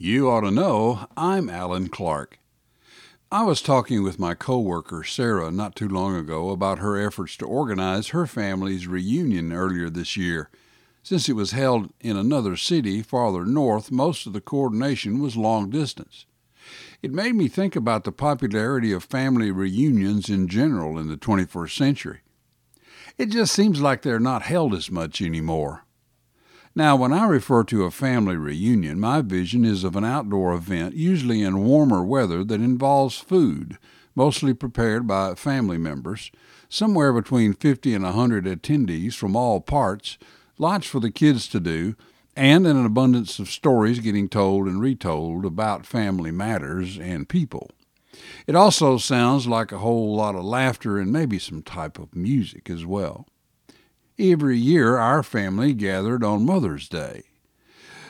You ought to know I'm Alan Clark. I was talking with my coworker Sarah not too long ago about her efforts to organize her family's reunion earlier this year. Since it was held in another city farther north, most of the coordination was long distance. It made me think about the popularity of family reunions in general in the 21st century. It just seems like they're not held as much anymore. Now, when I refer to a family reunion, my vision is of an outdoor event, usually in warmer weather, that involves food, mostly prepared by family members, somewhere between 50 and 100 attendees from all parts, lots for the kids to do, and an abundance of stories getting told and retold about family matters and people. It also sounds like a whole lot of laughter and maybe some type of music as well. Every year, our family gathered on Mother's Day.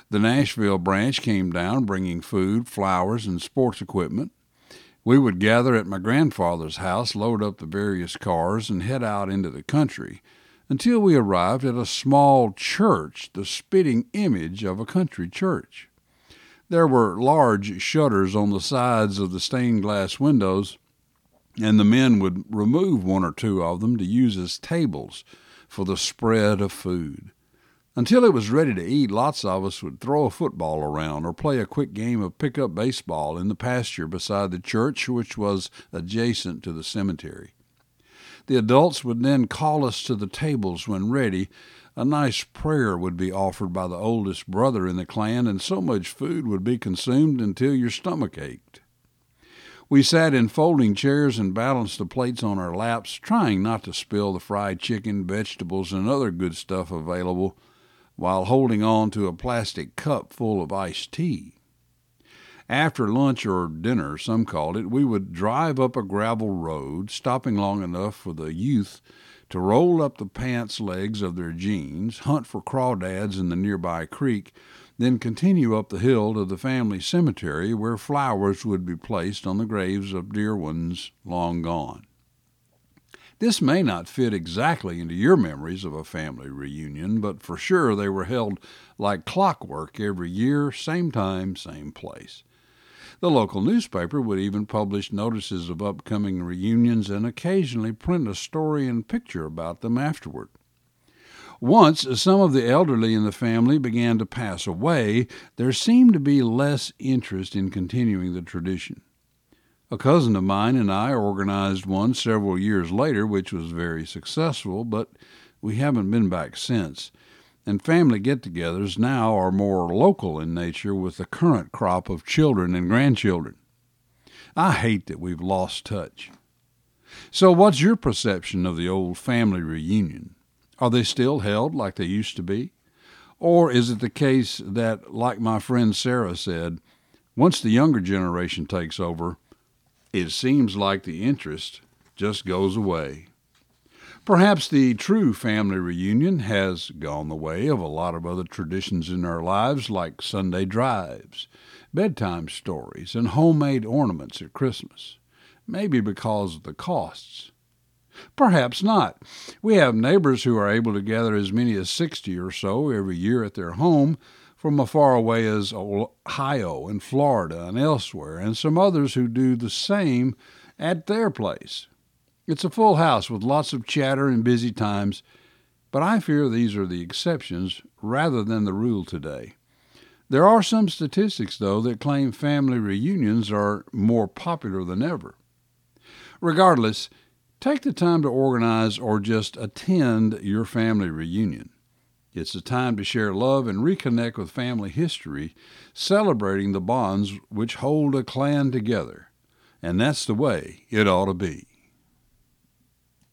The Nashville branch came down bringing food, flowers, and sports equipment. We would gather at my grandfather's house, load up the various cars, and head out into the country until we arrived at a small church, the spitting image of a country church. There were large shutters on the sides of the stained glass windows, and the men would remove one or two of them to use as tables for the spread of food. Until it was ready to eat, lots of us would throw a football around or play a quick game of pickup baseball in the pasture beside the church, which was adjacent to the cemetery. The adults would then call us to the tables when ready. A nice prayer would be offered by the oldest brother in the clan, and so much food would be consumed until your stomach ached. We sat in folding chairs and balanced the plates on our laps, trying not to spill the fried chicken, vegetables, and other good stuff available, while holding on to a plastic cup full of iced tea. After lunch or dinner, some called it, we would drive up a gravel road, stopping long enough for the youth to roll up the pants legs of their jeans, hunt for crawdads in the nearby creek, then continue up the hill to the family cemetery where flowers would be placed on the graves of dear ones long gone. This may not fit exactly into your memories of a family reunion, but for sure they were held like clockwork every year, same time, same place. The local newspaper would even publish notices of upcoming reunions and occasionally print a story and picture about them afterward. Once some of the elderly in the family began to pass away, there seemed to be less interest in continuing the tradition. A cousin of mine and I organized one several years later, which was very successful, but we haven't been back since. And family get togethers now are more local in nature with the current crop of children and grandchildren. I hate that we've lost touch. So, what's your perception of the old family reunion? Are they still held like they used to be? Or is it the case that, like my friend Sarah said, once the younger generation takes over, it seems like the interest just goes away? Perhaps the true family reunion has gone the way of a lot of other traditions in our lives, like Sunday drives, bedtime stories, and homemade ornaments at Christmas, maybe because of the costs. Perhaps not. We have neighbors who are able to gather as many as 60 or so every year at their home from as far away as Ohio and Florida and elsewhere, and some others who do the same at their place. It's a full house with lots of chatter and busy times, but I fear these are the exceptions rather than the rule today. There are some statistics, though, that claim family reunions are more popular than ever. Regardless, Take the time to organize or just attend your family reunion. It's a time to share love and reconnect with family history, celebrating the bonds which hold a clan together. And that's the way it ought to be.